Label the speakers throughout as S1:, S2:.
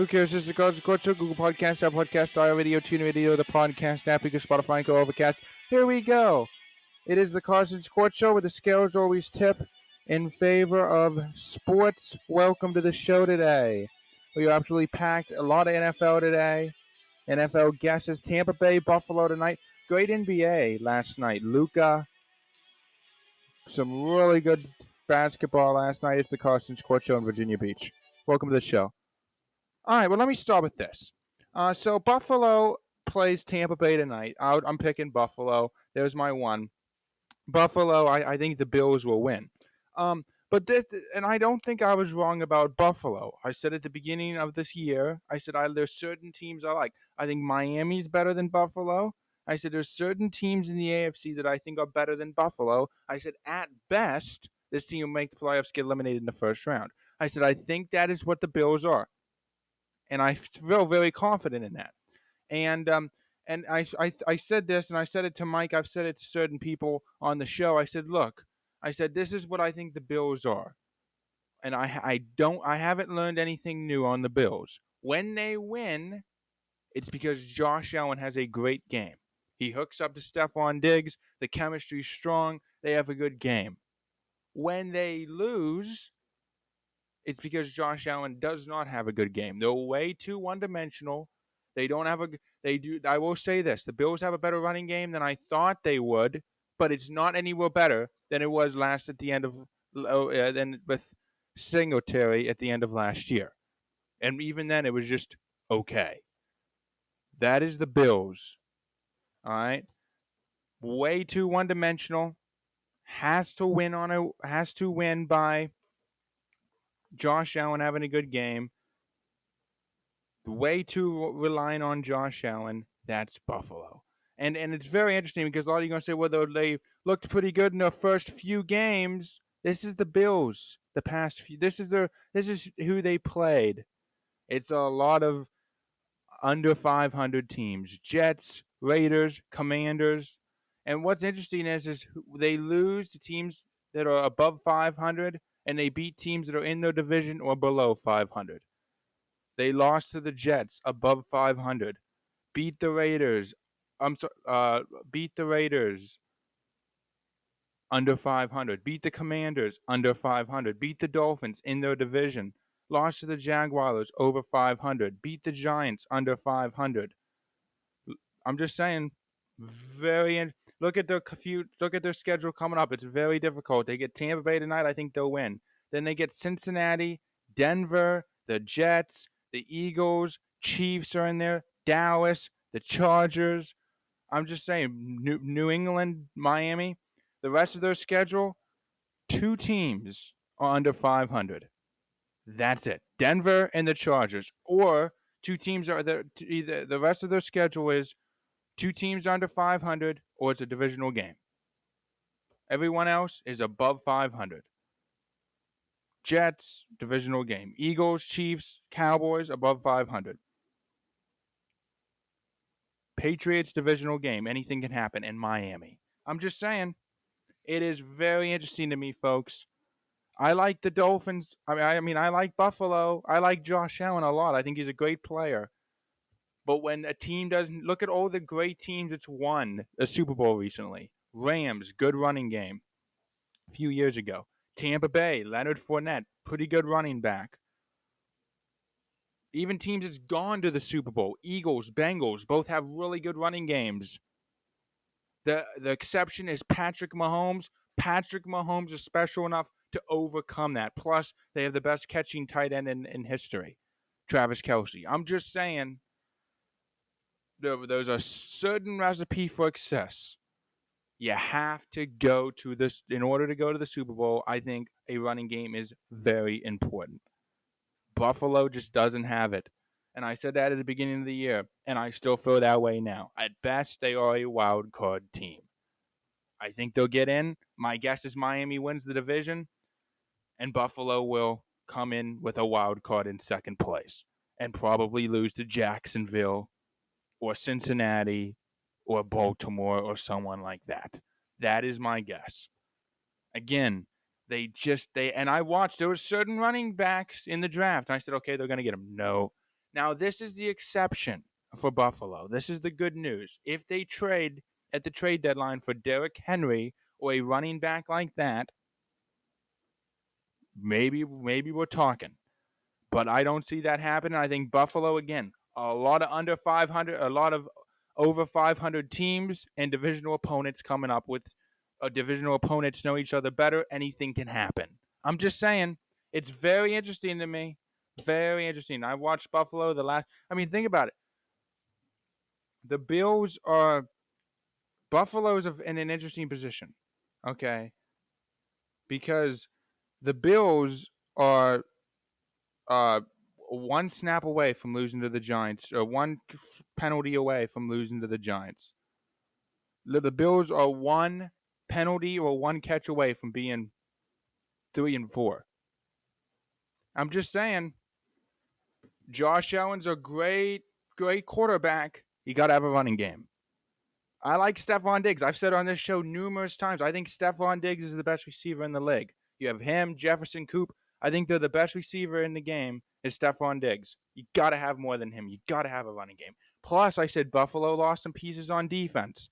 S1: Who cares? This is Court Show, Google Podcast, Apple Podcast, Dial Video, Tune Video, the Podcast app, can Spotify, and go Overcast. Here we go. It is the Carson's Court Show where the scales always tip in favor of sports. Welcome to the show today. We are absolutely packed. A lot of NFL today. NFL guesses. Tampa Bay, Buffalo tonight. Great NBA last night. Luka. Some really good basketball last night. It's the Carson's Court Show in Virginia Beach. Welcome to the show. All right, well, let me start with this. Uh, so Buffalo plays Tampa Bay tonight. I, I'm picking Buffalo. There's my one. Buffalo. I, I think the Bills will win. Um, but this, and I don't think I was wrong about Buffalo. I said at the beginning of this year, I said I, there's certain teams I like. I think Miami's better than Buffalo. I said there's certain teams in the AFC that I think are better than Buffalo. I said at best this team will make the playoffs, get eliminated in the first round. I said I think that is what the Bills are, and I feel very confident in that. And um, and I, I I said this, and I said it to Mike. I've said it to certain people on the show. I said, look, I said this is what I think the Bills are, and I I don't I haven't learned anything new on the Bills. When they win, it's because Josh Allen has a great game. He hooks up to Stefon Diggs. The chemistry's strong. They have a good game. When they lose, it's because Josh Allen does not have a good game. They're way too one-dimensional. They don't have a. They do. I will say this: the Bills have a better running game than I thought they would, but it's not anywhere better than it was last at the end of uh, than with Singletary at the end of last year, and even then it was just okay. That is the Bills. All right, way too one-dimensional. Has to win on a has to win by Josh Allen having a good game. Way too relying on Josh Allen. That's Buffalo. And and it's very interesting because a lot of you are going to say, well, they looked pretty good in their first few games. This is the Bills. The past few. This is their. This is who they played. It's a lot of under 500 teams: Jets, Raiders, Commanders. And what's interesting is, is they lose to teams that are above 500, and they beat teams that are in their division or below 500. They lost to the Jets above 500, beat the Raiders. I'm sorry, uh, beat the Raiders under 500, beat the Commanders under 500, beat the Dolphins in their division, lost to the Jaguars over 500, beat the Giants under 500. I'm just saying, very. Look at their few. Look at their schedule coming up. It's very difficult. They get Tampa Bay tonight. I think they'll win. Then they get Cincinnati, Denver, the Jets, the Eagles, Chiefs are in there, Dallas, the Chargers. I'm just saying, New, New England, Miami. The rest of their schedule, two teams are under 500. That's it. Denver and the Chargers, or two teams are there. Either the rest of their schedule is two teams under 500, or it's a divisional game. Everyone else is above 500. Jets, divisional game. Eagles, Chiefs, Cowboys, above 500. Patriots, divisional game. Anything can happen in Miami. I'm just saying, it is very interesting to me, folks. I like the Dolphins. I mean, I mean, I like Buffalo. I like Josh Allen a lot. I think he's a great player. But when a team doesn't look at all the great teams it's won a Super Bowl recently. Rams, good running game a few years ago. Tampa Bay, Leonard Fournette, pretty good running back. Even teams that's gone to the Super Bowl, Eagles, Bengals, both have really good running games. The the exception is Patrick Mahomes. Patrick Mahomes is special enough to overcome that. Plus, they have the best catching tight end in, in history, Travis Kelce. I'm just saying there's a certain recipe for success you have to go to this in order to go to the Super Bowl. I think a running game is very important. Buffalo just doesn't have it. And I said that at the beginning of the year, and I still feel that way now. At best, they are a wild card team. I think they'll get in. My guess is Miami wins the division, and Buffalo will come in with a wild card in second place and probably lose to Jacksonville or Cincinnati or mm-hmm. Baltimore or someone like that. That is my guess. Again, they just they and I watched there were certain running backs in the draft. I said, okay, they're going to get them. No, Now, this is the exception for Buffalo. This is the good news. If they trade at the trade deadline for Derrick Henry or a running back like that, maybe maybe we're talking. But I don't see that happening. I think Buffalo again, a lot of under 500, a lot of over 500 teams and divisional opponents coming up with uh, divisional opponents know each other better. Anything can happen. I'm just saying, it's very interesting to me. Very interesting. I watched Buffalo the last. I mean, think about it. The Bills are Buffalo's in an interesting position. Okay, because the Bills are uh, one snap away from losing to the Giants, or one penalty away from losing to the Giants. The Bills are one penalty or one catch away from being three and four. I'm just saying, Josh Allen's a great, great quarterback. You got to have a running game. I like Stefon Diggs. I've said on this show numerous times. I think Stefon Diggs is the best receiver in the league. You have him, Jefferson Coop. I think they're the best receiver in the game is Stefon Diggs. You got to have more than him. You got to have a running game. Plus, I said Buffalo lost some pieces on defense.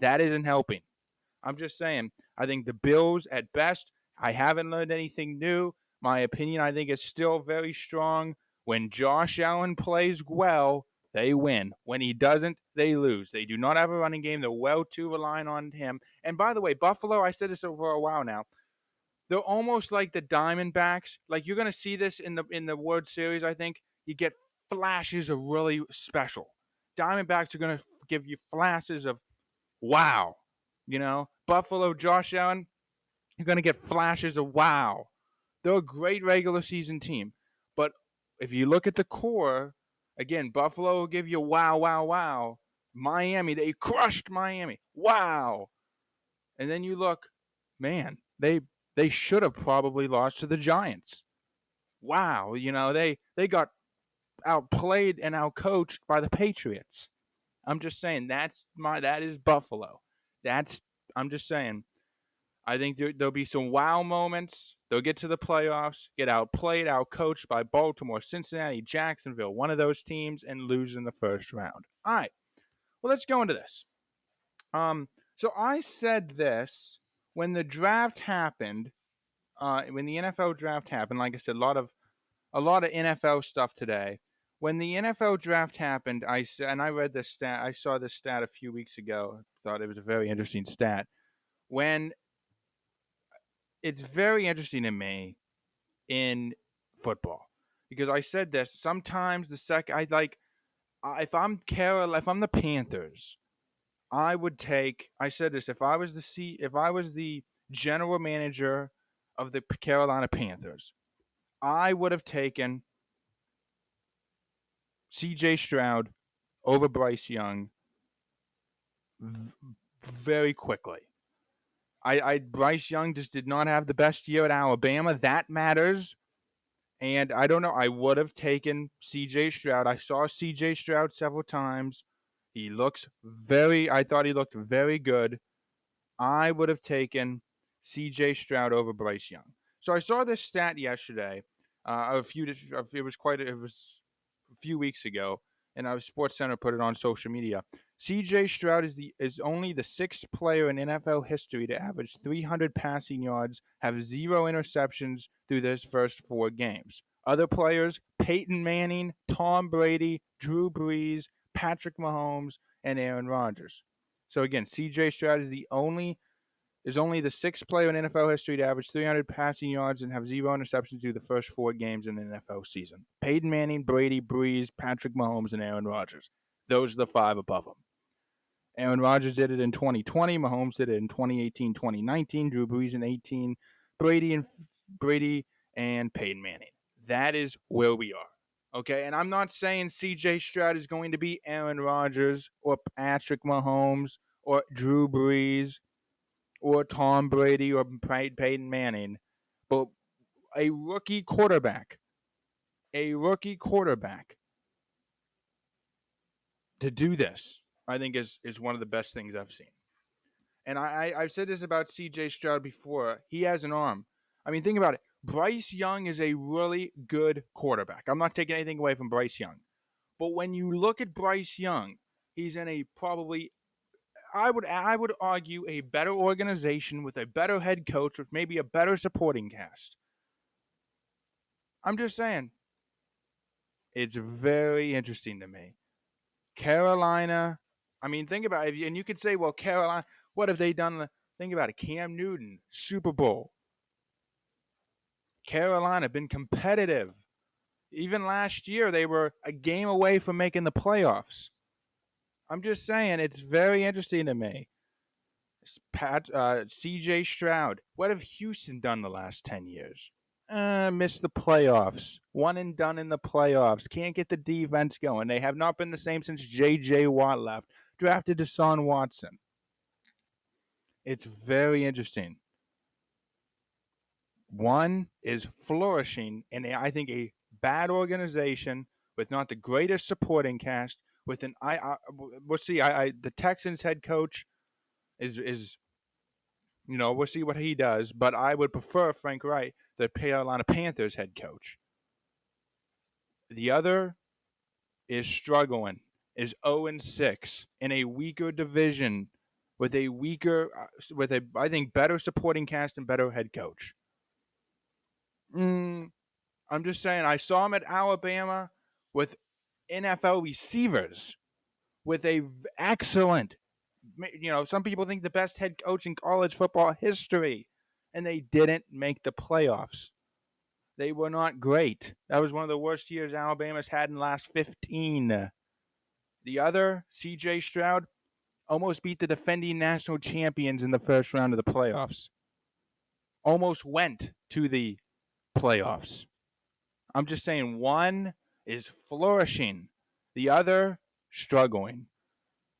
S1: That isn't helping. I'm just saying, I think the Bills, at best, I haven't learned anything new. My opinion, I think, is still very strong. When Josh Allen plays well, they win. When he doesn't, they lose. They do not have a running game. They're well too relying on him. And by the way, Buffalo, I said this over a while now they're almost like the Diamondbacks. Like you're gonna see this in the in the World Series. I think you get flashes of really special. Diamondbacks are gonna give you flashes of wow. You know, Buffalo, Josh Allen, you're gonna get flashes of wow. They're a great regular season team, but if you look at the core, again, Buffalo will give you wow, wow, wow. Miami, they crushed Miami. Wow. And then you look, man, they they should have probably lost to the Giants. Wow, you know, they they got outplayed and outcoached by the Patriots. I'm just saying that's my that is Buffalo. That's I'm just saying. I think there, will be some wow moments. They'll get to the playoffs, get outplayed, outcoached by Baltimore, Cincinnati, Jacksonville, one of those teams, and lose in the first round. All right. Well, let's go into this. Um, so I said this when the draft happened, uh, when the NFL draft happened, like I said, a lot of a lot of NFL stuff today. When the NFL draft happened, I and I read this stat. I saw this stat a few weeks ago. Thought it was a very interesting stat. When it's very interesting to me in football because I said this. Sometimes the second I like, if I'm Carol, if I'm the Panthers, I would take. I said this. If I was the C, if I was the general manager of the Carolina Panthers, I would have taken C.J. Stroud over Bryce Young v- very quickly. I, I Bryce Young just did not have the best year at Alabama. That matters. And I don't know. I would have taken C.J. Stroud. I saw C.J. Stroud several times. He looks very. I thought he looked very good. I would have taken C.J. Stroud over Bryce Young. So I saw this stat yesterday. Uh, a few. It was quite. It was a few weeks ago, and our Sports Center put it on social media. C.J. Stroud is the is only the sixth player in NFL history to average 300 passing yards, have zero interceptions through his first four games. Other players: Peyton Manning, Tom Brady, Drew Brees, Patrick Mahomes, and Aaron Rodgers. So again, CJ Stroud is the only is only the sixth player in NFL history to average 300 passing yards and have zero interceptions through the first four games in an NFL season. Peyton Manning, Brady, Brees, Patrick Mahomes, and Aaron Rodgers. Those are the five above them. Aaron Rodgers did it in 2020. Mahomes did it in 2018, 2019. Drew Brees in 18. Brady and Brady and Peyton Manning. That is where we are. Okay, and I'm not saying CJ Stroud is going to be Aaron Rodgers or Patrick Mahomes or Drew Brees or Tom Brady or Peyton Manning, but a rookie quarterback, a rookie quarterback to do this, I think is is one of the best things I've seen. And I, I I've said this about CJ Stroud before. He has an arm. I mean, think about it. Bryce Young is a really good quarterback. I'm not taking anything away from Bryce Young. But when you look at Bryce Young, he's in a probably I would I would argue a better organization with a better head coach with maybe a better supporting cast. I'm just saying. It's very interesting to me. Carolina, I mean, think about it, and you could say, well, Carolina, what have they done? Think about it. Cam Newton, Super Bowl. Carolina been competitive. Even last year, they were a game away from making the playoffs. I'm just saying, it's very interesting to me. Pat, uh, C.J. Stroud. What have Houston done the last ten years? Uh, missed the playoffs. One and done in the playoffs. Can't get the defense going. They have not been the same since J.J. Watt left. Drafted Deshaun Watson. It's very interesting. One is flourishing in, a, I think, a bad organization with not the greatest supporting cast with an I, I we'll see. I, I the Texans head coach is is you know we'll see what he does, but I would prefer Frank Reich, the Carolina Panthers head coach. The other is struggling, is 0 and 6 in a weaker division with a weaker, uh, with a I think better supporting cast and better head coach. Mm, I'm just saying, I saw him at Alabama with NFL receivers with a excellent, you know, some people think the best head coach in college football history, and they didn't make the playoffs. They were not great. That was one of the worst years Alabama's had in the last 15. The other, CJ Stroud, almost beat the defending national champions in the first round of the playoffs. Almost went to the playoffs. I'm just saying one is flourishing, the other struggling.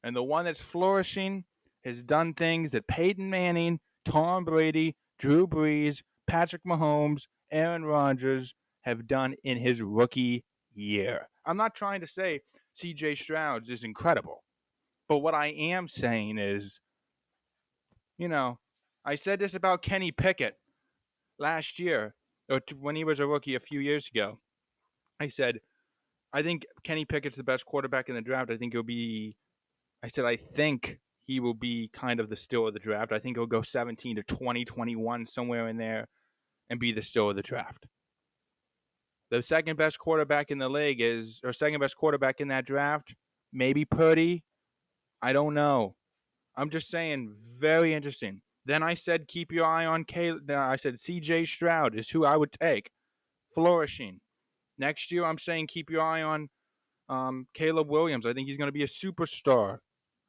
S1: And the one that's flourishing has done things that Peyton Manning, Tom Brady, Drew Brees, Patrick Mahomes, Aaron Rodgers have done in his rookie year. I'm not trying to say CJ Stroud is incredible, but what I am saying is, you know, I said this about Kenny Pickett last year, Oh, or when he was a rookie a few years ago. I said, I think Kenny Pickett's the best quarterback in the draft. I think he'll be. I said I think he will be kind of the still of the draft. I think he'll go 17 to 20, 21, somewhere in there, and be the still of the draft. The second best quarterback in the league is, or second best quarterback in that draft, maybe Purdy. I don't know. I'm just saying, very interesting. Then I said, keep your eye on K. I said, C.J. Stroud is who I would take, flourishing. Next year, I'm saying keep your eye on um, Caleb Williams. I think he's going to be a superstar.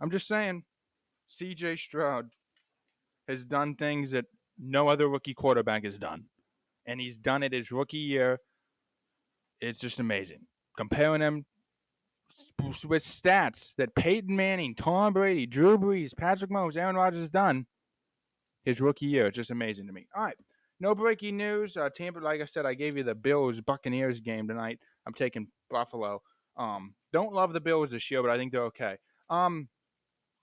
S1: I'm just saying, C.J. Stroud has done things that no other rookie quarterback has done, and he's done it his rookie year. It's just amazing. Comparing him with stats that Peyton Manning, Tom Brady, Drew Brees, Patrick Mahomes, Aaron Rodgers has done his rookie year. It's just amazing to me. All right. No breaking news. Uh, Tampa, like I said, I gave you the Bills Buccaneers game tonight. I'm taking Buffalo. Um, don't love the Bills this year, but I think they're okay. Um,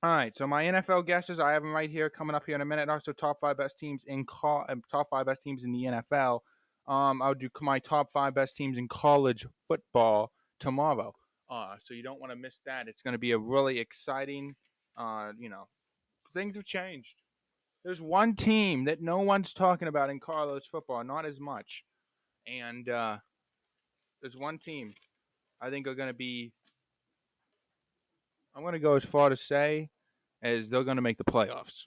S1: all right. So my NFL guesses, I have them right here coming up here in a minute. Also, top five best teams in co- um, top five best teams in the NFL. Um, I'll do my top five best teams in college football tomorrow. Uh, so you don't want to miss that. It's going to be a really exciting. Uh, you know, things have changed. There's one team that no one's talking about in college football, not as much. And uh, there's one team I think are going to be. I'm going to go as far to say as they're going to make the playoffs.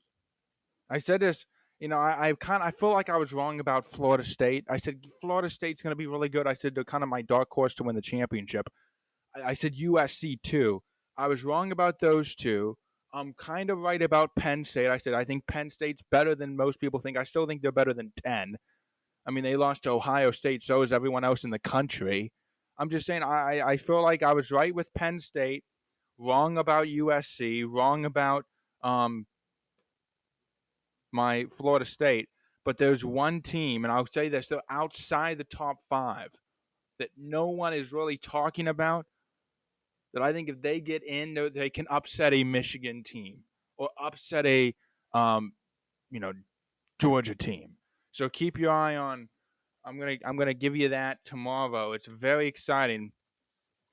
S1: I said this, you know, I, I kind I feel like I was wrong about Florida State. I said Florida State's going to be really good. I said they're kind of my dark horse to win the championship. I, I said USC too. I was wrong about those two. I'm kind of right about Penn State. I said I think Penn State's better than most people think. I still think they're better than 10. I mean, they lost to Ohio State, so is everyone else in the country. I'm just saying, I, I feel like I was right with Penn State, wrong about USC, wrong about um, my Florida State. But there's one team, and I'll say this, they're outside the top five that no one is really talking about that I think if they get in, they can upset a Michigan team or upset a, um, you know, Georgia team. So keep your eye on. I'm gonna I'm gonna give you that tomorrow. It's very exciting.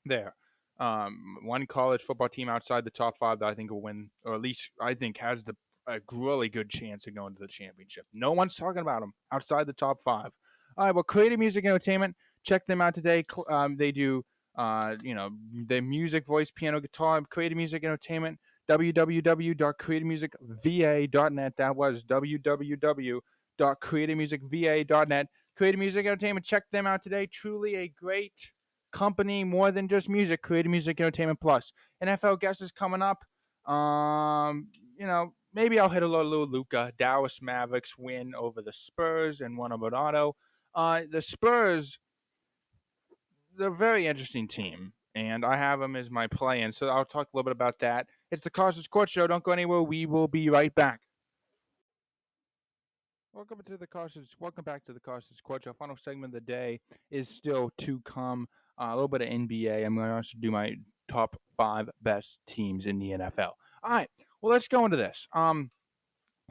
S1: There. um, one college football team outside the top five that I think will win, or at least I think has the a really good chance of going to the championship. No one's talking about them outside the top five. All right, well, Creative Music Entertainment, check them out today. Um, they do, uh, you know, the music, voice, piano, guitar, Creative Music Entertainment. www.creativemusicva.net. That was www.creativemusicva.net. Creative Music Entertainment, check them out today. Truly a great company, more than just music. Creative Music Entertainment Plus. NFL guests is coming up. Um, you know, maybe I'll hit a little Luka. Dallas Mavericks win over the Spurs and one over Auto. Uh, the Spurs, they're a very interesting team, and I have them as my play in. So I'll talk a little bit about that. It's the Carson's Court Show. Don't go anywhere. We will be right back. Welcome to the Carson's. Welcome back to the Carson's Court Show. Final segment of the day is still to come. Uh, a little bit of NBA. I'm going to also do my top five best teams in the NFL. All right. Well, let's go into this. Um,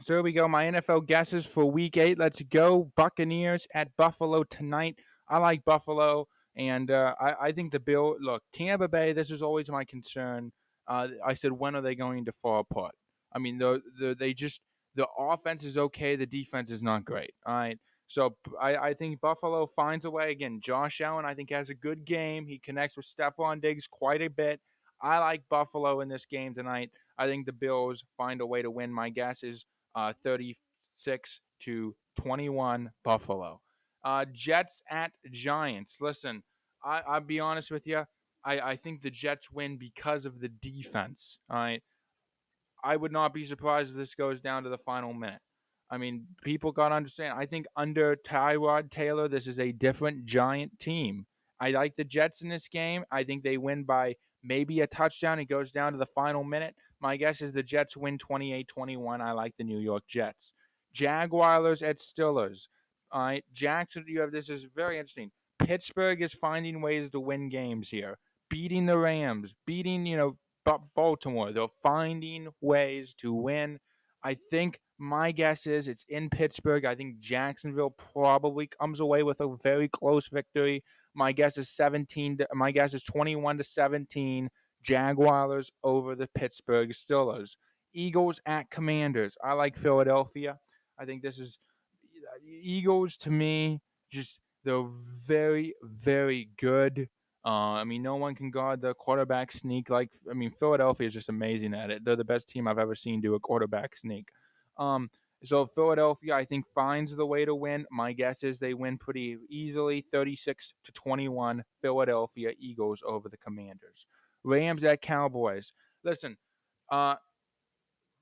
S1: so here we go. My NFL guesses for Week Eight. Let's go Buccaneers at Buffalo tonight. I like Buffalo, and uh, I, I think the Bill. Look, Tampa Bay. This is always my concern. Uh, I said, when are they going to fall apart? I mean, the, the, they just the offense is okay. The defense is not great. All right. So I, I think Buffalo finds a way. Again, Josh Allen, I think, has a good game. He connects with Stefon Diggs quite a bit. I like Buffalo in this game tonight. I think the Bills find a way to win. My guess is uh, 36 to 21 Buffalo. Uh, Jets at Giants. Listen, I, I'll be honest with you. I, I think the Jets win because of the defense. All right. I would not be surprised if this goes down to the final minute. I mean, people got to understand. I think under Tyrod Taylor, this is a different Giant team. I like the Jets in this game. I think they win by maybe a touchdown. It goes down to the final minute. My guess is the Jets win 28 21. I like the New York Jets. Jaguars at Steelers. All right. Jackson, you have this is very interesting. Pittsburgh is finding ways to win games here, beating the Rams, beating, you know, Baltimore. They're finding ways to win. I think my guess is it's in Pittsburgh. I think Jacksonville probably comes away with a very close victory. My guess is 17 to, my guess is 21 to 17 Jaguars over the Pittsburgh Steelers. Eagles at Commanders. I like Philadelphia. I think this is Eagles to me just they're very very good. Uh, I mean, no one can guard the quarterback sneak like I mean, Philadelphia is just amazing at it. They're the best team I've ever seen do a quarterback sneak. Um, so Philadelphia, I think, finds the way to win. My guess is they win pretty easily, 36 to 21. Philadelphia Eagles over the Commanders. Rams at Cowboys. Listen, uh,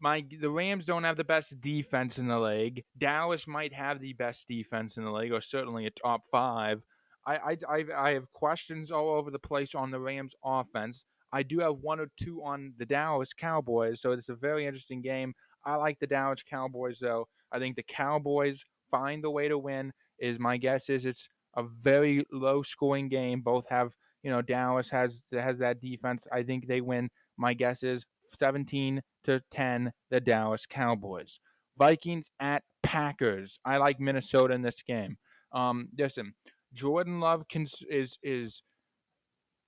S1: my the Rams don't have the best defense in the league. Dallas might have the best defense in the league, or certainly a top five. I I I have questions all over the place on the Rams offense. I do have one or two on the Dallas Cowboys, so it's a very interesting game. I like the Dallas Cowboys though. I think the Cowboys find the way to win. Is my guess is it's a very low scoring game. Both have you know Dallas has has that defense. I think they win. My guess is 17 to 10 the Dallas Cowboys. Vikings at Packers. I like Minnesota in this game. Um, listen, Jordan Love can, is is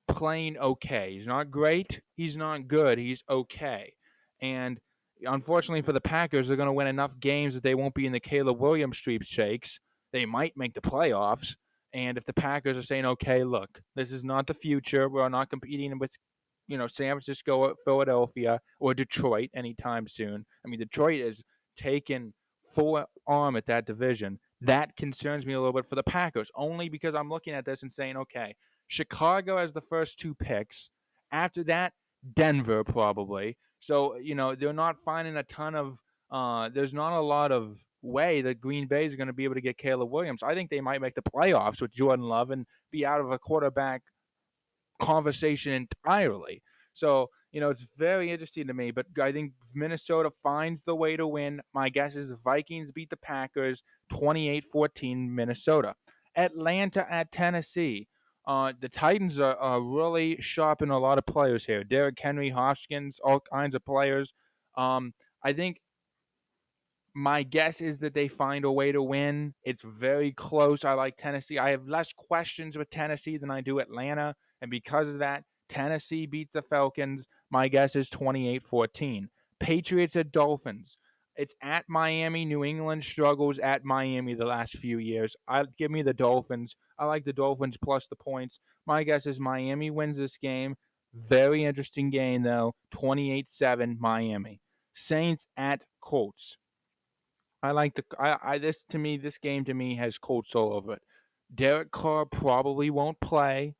S1: playing okay. He's not great. He's not good. He's okay. And unfortunately for the Packers, they're going to win enough games that they won't be in the Caleb Williams shakes. They might make the playoffs. And if the Packers are saying, okay, look, this is not the future, we're not competing with, you know, San Francisco, Philadelphia, or Detroit anytime soon. I mean, Detroit has taken full arm at that division. That concerns me a little bit for the Packers, only because I'm looking at this and saying, okay, Chicago has the first two picks. After that, Denver probably. So you know they're not finding a ton of. Uh, there's not a lot of way that Green Bay is going to be able to get Caleb Williams. I think they might make the playoffs with Jordan Love and be out of a quarterback conversation entirely. So you know it's very interesting to me. But I think Minnesota finds the way to win. My guess is the Vikings beat the Packers 28-14 Minnesota. Atlanta at Tennessee. Uh, the Titans are, are really sharpening a lot of players here. Derrick Henry, Hopkins, all kinds of players. Um, I think my guess is that they find a way to win. It's very close. I like Tennessee. I have less questions with Tennessee than I do Atlanta. And because of that, Tennessee beats the Falcons. My guess is 28 14. Patriots at Dolphins. It's at Miami. New England struggles at Miami the last few years. I give me the Dolphins. I like the Dolphins plus the points. My guess is Miami wins this game. Very interesting game though. 28-7 Miami. Saints at Colts. I like the I, I this to me this game to me has Colts all over it. Derek Carr probably won't play.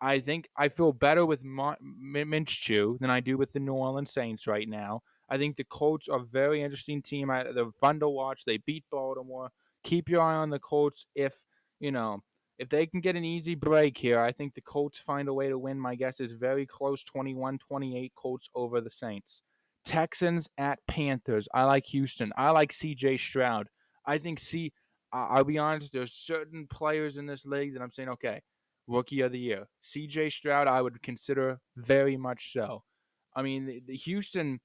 S1: I think I feel better with Minshew than I do with the New Orleans Saints right now. I think the Colts are a very interesting team. I, they're fun to watch. They beat Baltimore. Keep your eye on the Colts. If you know if they can get an easy break here, I think the Colts find a way to win. My guess is very close 21-28 Colts over the Saints. Texans at Panthers. I like Houston. I like CJ Stroud. I think C I'll be honest, there's certain players in this league that I'm saying, okay, rookie of the year. CJ Stroud, I would consider very much so. I mean, the, the Houston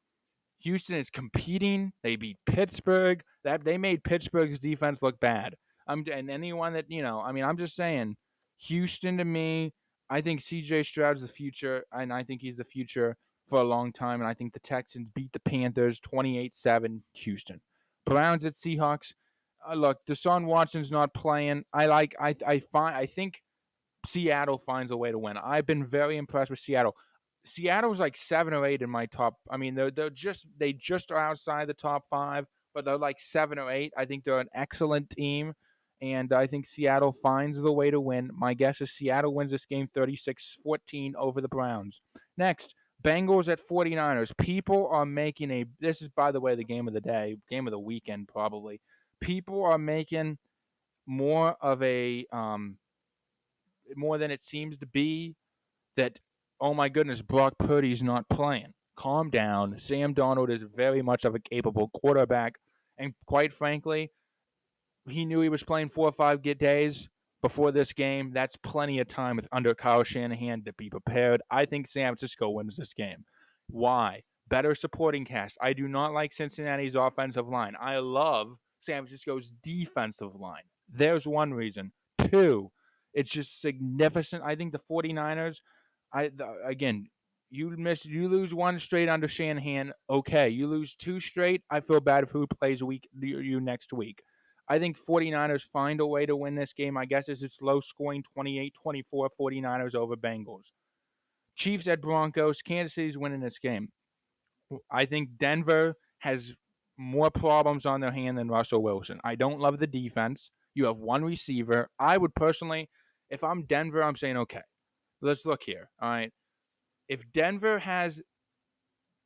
S1: Houston is competing. They beat Pittsburgh. That they made Pittsburgh's defense look bad. I'm and anyone that you know. I mean, I'm just saying, Houston to me. I think C.J. Stroud's the future, and I think he's the future for a long time. And I think the Texans beat the Panthers 28-7. Houston. Browns at Seahawks. Uh, look, Deshaun Watson's not playing. I like. I I find. I think Seattle finds a way to win. I've been very impressed with Seattle. Seattle's like seven or eight in my top. I mean, they're they're just they just are outside the top five, but they're like seven or eight. I think they're an excellent team, and I think Seattle finds the way to win. My guess is Seattle wins this game 36-14 over the Browns. Next, Bengals at 49ers. People are making a this is by the way the game of the day, game of the weekend probably. People are making more of a um more than it seems to be that oh my goodness, Brock Purdy's not playing. Calm down. Sam Darnold is very much of a capable quarterback. And quite frankly, he knew he was playing four or five days before this game. That's plenty of time with under Kyle Shanahan to be prepared. I think San Francisco wins this game. Why? Better supporting cast. I do not like Cincinnati's offensive line. I love San Francisco's defensive line. There's one reason. Two, it's just significant. I think the 49ers I the, again, you miss you lose one straight under Shanahan. Okay, you lose two straight. I feel bad if who plays week you next week. I think 49ers find a way to win this game. I guess it's low scoring 28-24 49ers over Bengals. Chiefs at Broncos. Kansas City's winning this game. I think Denver has more problems on their hand than Russell Wilson. I don't love the defense. You have one receiver. I would personally, if I'm Denver, I'm saying, okay, let's look here. All right. If Denver has,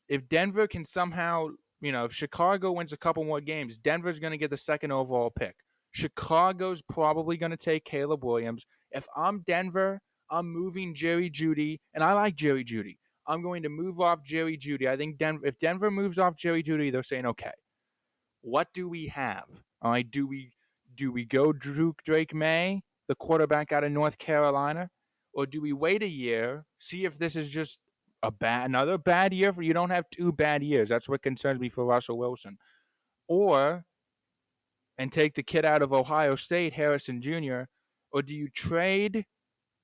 S1: if Denver can somehow, you know, if Chicago wins a couple more games, Denver's going to get the second overall pick. Chicago's probably going to take Caleb Williams. If I'm Denver, I'm moving Jerry Jeudy, and I like Jerry Jeudy. I'm going to move off Jerry Jeudy. I think Denver, if Denver moves off Jerry Jeudy, they're saying, okay, what do we have? All right, do we do we go Drake Maye, the quarterback out of North Carolina? or do we wait a year, see if this is just a bad another bad year for you don't have two bad years. That's what concerns me for Russell Wilson. Or and take the kid out of Ohio State, Harrison Jr., or do you trade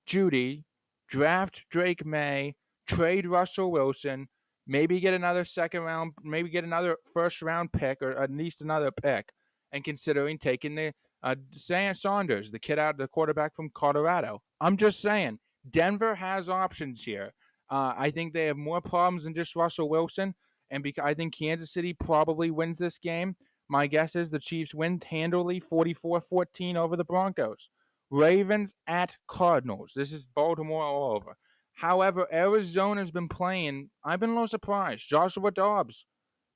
S1: Jeudy, draft Drake Maye, trade Russell Wilson, maybe get another second round, maybe get another first round pick or at least another pick, and considering taking the uh, Sam Saunders, the kid out, of the quarterback from Colorado. I'm just saying, Denver has options here. Uh, I think they have more problems than just Russell Wilson, and because I think Kansas City probably wins this game. My guess is the Chiefs win handily 44-14 over the Broncos. Ravens at Cardinals. This is Baltimore all over. However, Arizona's been playing. I've been a little surprised. Joshua Dobbs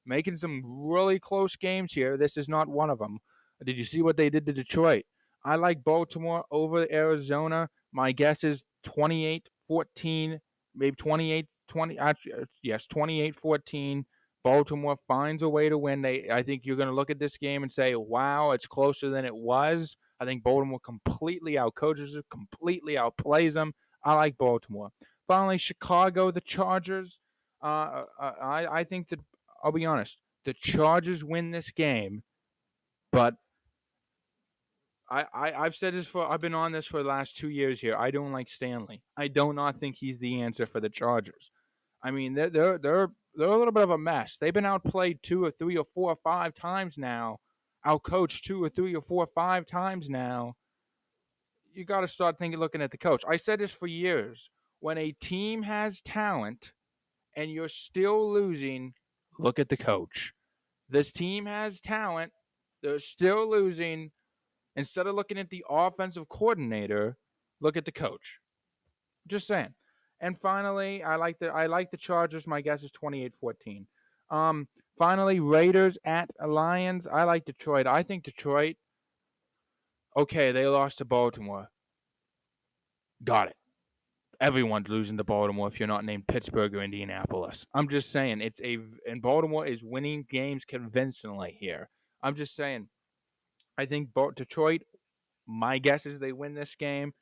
S1: making some really close games here. This is not one of them. Did you see what they did to Detroit? I like Baltimore over Arizona. My guess is 28 14, maybe 28 20. Actually, uh, yes, 28 14. Baltimore finds a way to win. They, I think you're going to look at this game and say, "Wow, it's closer than it was." I think Baltimore completely outcoaches it, completely outplays them. I like Baltimore. Finally, Chicago, the Chargers. Uh, uh I, I think that I'll be honest. The Chargers win this game, but I, I I've said this for I've been on this for the last two years here. I don't like Staley. I do not think he's the answer for the Chargers. I mean, they're they're they're they're a little bit of a mess. They've been outplayed two or three or four or five times now, outcoached two or three or four or five times now. You got to start thinking, looking at the coach. I said this for years. When a team has talent and you're still losing, look at the coach. This team has talent. They're still losing. Instead of looking at the offensive coordinator, look at the coach. Just saying. And finally, I like the I like the Chargers. My guess is 28-14. Um, finally, Raiders at Lions. I like Detroit. I think Detroit. Okay, they lost to Baltimore. Got it. Everyone's losing to Baltimore if you're not named Pittsburgh or Indianapolis. I'm just saying it's a and Baltimore is winning games convincingly here. I'm just saying. I think both Detroit. My guess is they win this game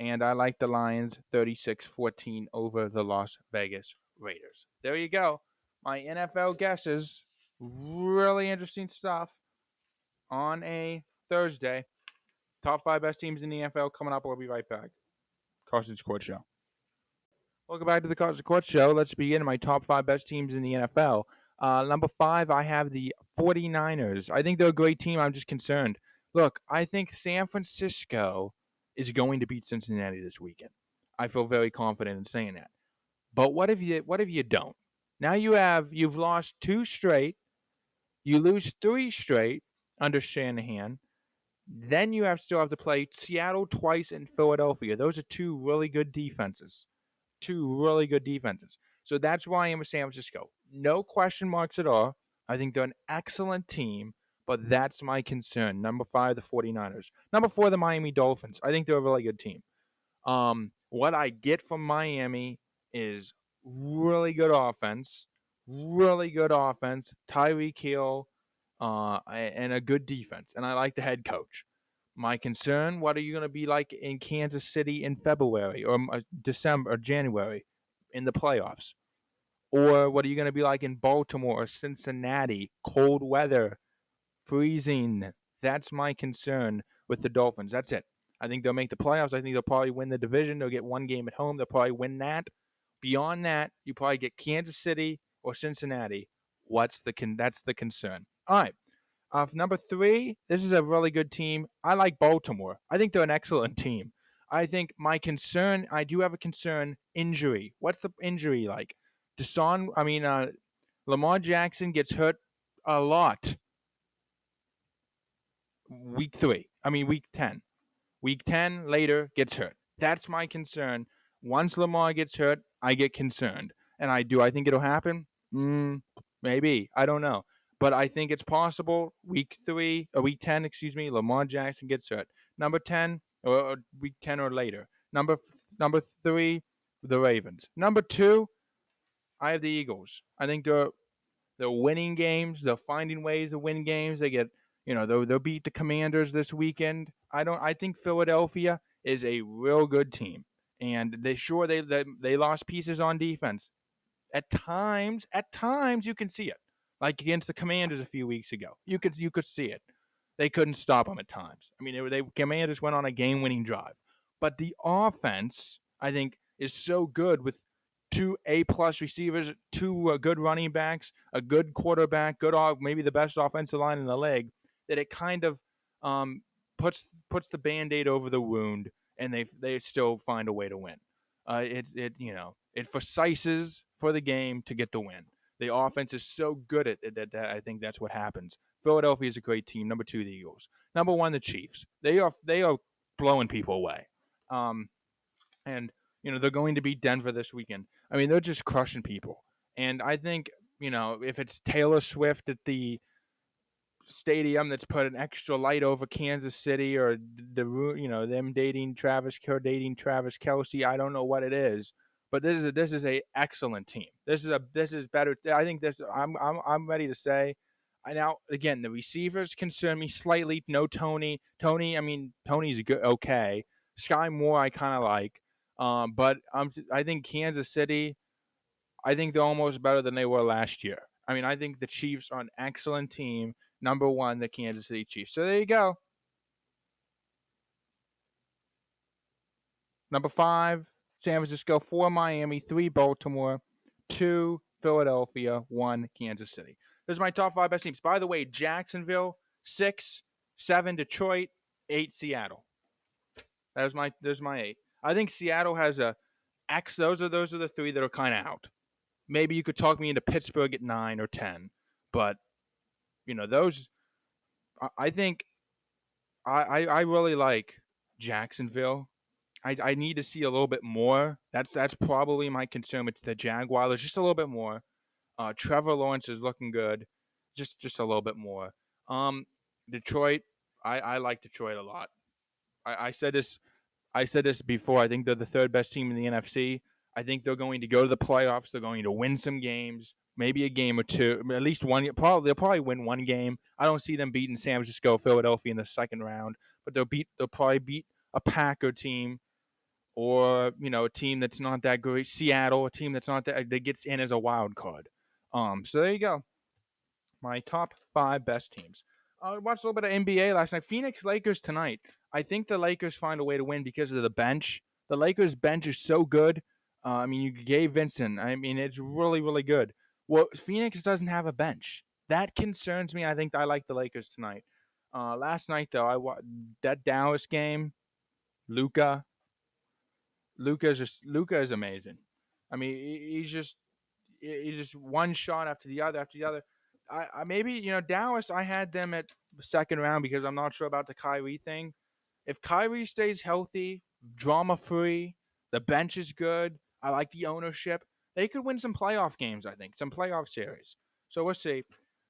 S1: and I like the Lions 36-14 over the Las Vegas Raiders. There you go. My NFL guesses. Really interesting stuff on a Thursday. Top five best teams in the NFL coming up. We'll be right back. Carson's Court Show. Welcome back to the Carson Court Show. Let's begin my top five best teams in the NFL. Uh, number five, I have the 49ers. I think they're a great team. I'm just concerned. Look, I think San Francisco is going to beat Cincinnati this weekend. I feel very confident in saying that. But what if you what if you don't? Now you have you've lost two straight, you lose three straight under Shanahan. Then you have still have to play Seattle twice and Philadelphia. Those are two really good defenses. Two really good defenses. So that's why I'm with San Francisco. No question marks at all. I think they're an excellent team but that's my concern. Number five, the 49ers. Number four, the Miami Dolphins. I think they're a really good team. Um, what I get from Miami is really good offense, really good offense, Tyreek Hill, uh, and a good defense. And I like the head coach. My concern: What are you going to be like in Kansas City in February or uh, December or January in the playoffs? Or what are you going to be like in Baltimore or Cincinnati? Cold weather, freezing. That's my concern with the Dolphins. That's it. I think they'll make the playoffs. I think they'll probably win the division. They'll get one game at home. They'll probably win that. Beyond that, you probably get Kansas City or Cincinnati. What's the con- that's the concern. All right. Uh, number three, this is a really good team. I like Baltimore. I think they're an excellent team. I think my concern, I do have a concern, injury. What's the injury like? Deshaun, I mean, uh, Lamar Jackson gets hurt a lot week three. I mean, week 10. Week 10 later gets hurt. That's my concern. Once Lamar gets hurt, I get concerned. And I do. I think it'll happen. Mm, maybe. I don't know. But I think it's possible. Week three, or week 10, excuse me, Lamar Jackson gets hurt. Number 10, or week 10 or later. Number number three, the Ravens. Number two, I have the Eagles. I think they're they're winning games. They're finding ways to win games. They get you know, they'll, they'll beat the Commanders this weekend. I don't. I think Philadelphia is a real good team, and they sure they they, they lost pieces on defense. At times, at times you can see it, like against the Commanders a few weeks ago. You could you could see it. They couldn't stop them at times. I mean, they, they Commanders went on a game-winning drive, but the offense I think is so good with two A plus receivers, two uh, good running backs, a good quarterback, good off, maybe the best offensive line in the league that it kind of um, puts puts the band-aid over the wound and they they still find a way to win. Uh, it it you know it forcises for the game to get the win. The offense is so good at it that, that I think that's what happens. Philadelphia is a great team. Number two, the Eagles. Number one, the Chiefs. They are they are blowing people away. Um, and you know they're going to beat Denver this weekend. I mean they're just crushing people. And I think you know if it's Taylor Swift at the stadium that's put an extra light over Kansas City or the you know them dating Travis dating Travis Kelce. I don't know what it is, but this is a, this is a excellent team. This is a this is better. I think this. I'm I'm I'm ready to say. I now again the receivers concern me slightly. No Toney. Toney, I mean Toney's good. Okay. Skyy Moore I kind of like. Um, but I'm I think Kansas City. I think they're almost better than they were last year. I mean, I think the Chiefs are an excellent team number one, the Kansas City Chiefs. So there you go. Number five, San Francisco. Four, Miami. Three, Baltimore. Two, Philadelphia. One, Kansas City. Those are my top five best teams. By the way, Jacksonville. Six, seven, Detroit. Eight, Seattle. That was my. There's my eight. I think Seattle has a X. Those are those are the three that are kind of out. Maybe you could talk me into Pittsburgh at nine or ten, but you know those. I, I think. I, I I really like Jacksonville. I, I need to see a little bit more. That's that's probably my concern with the Jaguars. Just a little bit more. Uh, Trevor Lawrence is looking good. Just just a little bit more. Um, Detroit. I, I like Detroit a lot. I, I said this I said this before. I think they're the third best team in the NFC. I think they're going to go to the playoffs. They're going to win some games, maybe a game or two, at least one. Probably they'll probably win one game. I don't see them beating San Francisco, Philadelphia in the second round, but they'll beat. They'll probably beat a Packer team, or you know, a team that's not that great. Seattle, a team that's not that that gets in as a wild card. Um, so there you go. My top five best teams. I watched a little bit of NBA last night. Phoenix Lakers tonight. I think the Lakers find a way to win because of the bench. The Lakers bench is so good. Uh, I mean, you gave Vincent. I mean, it's really, really good. Well, Phoenix doesn't have a bench. That concerns me. I think I like the Lakers tonight. Uh, last night though, I watched that Dallas game. Luca. Luka is just Luka is amazing. I mean, he's just he's just one shot after the other after the other. I, I maybe you know Dallas. I had them at second round because I'm not sure about the Kyrie thing. If Kyrie stays healthy, drama free, the bench is good. I like the ownership. They could win some playoff games. I think some playoff series. So we'll see.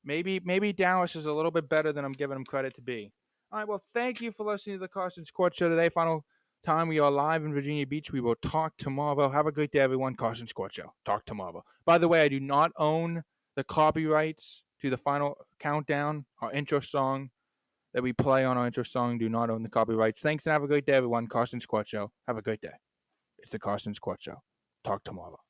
S1: Maybe maybe Dallas is a little bit better than I'm giving them credit to be. All right. Well, thank you for listening to the Carson's Court Show today. Final time we are live in Virginia Beach. We will talk tomorrow. Have a great day, everyone. Carson's Court Show. Talk tomorrow. By the way, I do not own the copyrights to the final countdown, our intro song that we play on our intro song do not own the copyrights. Thanks and have a great day, everyone. Carson's Court Show. Have a great day. It's the Carson's Court Show. Talk tomorrow.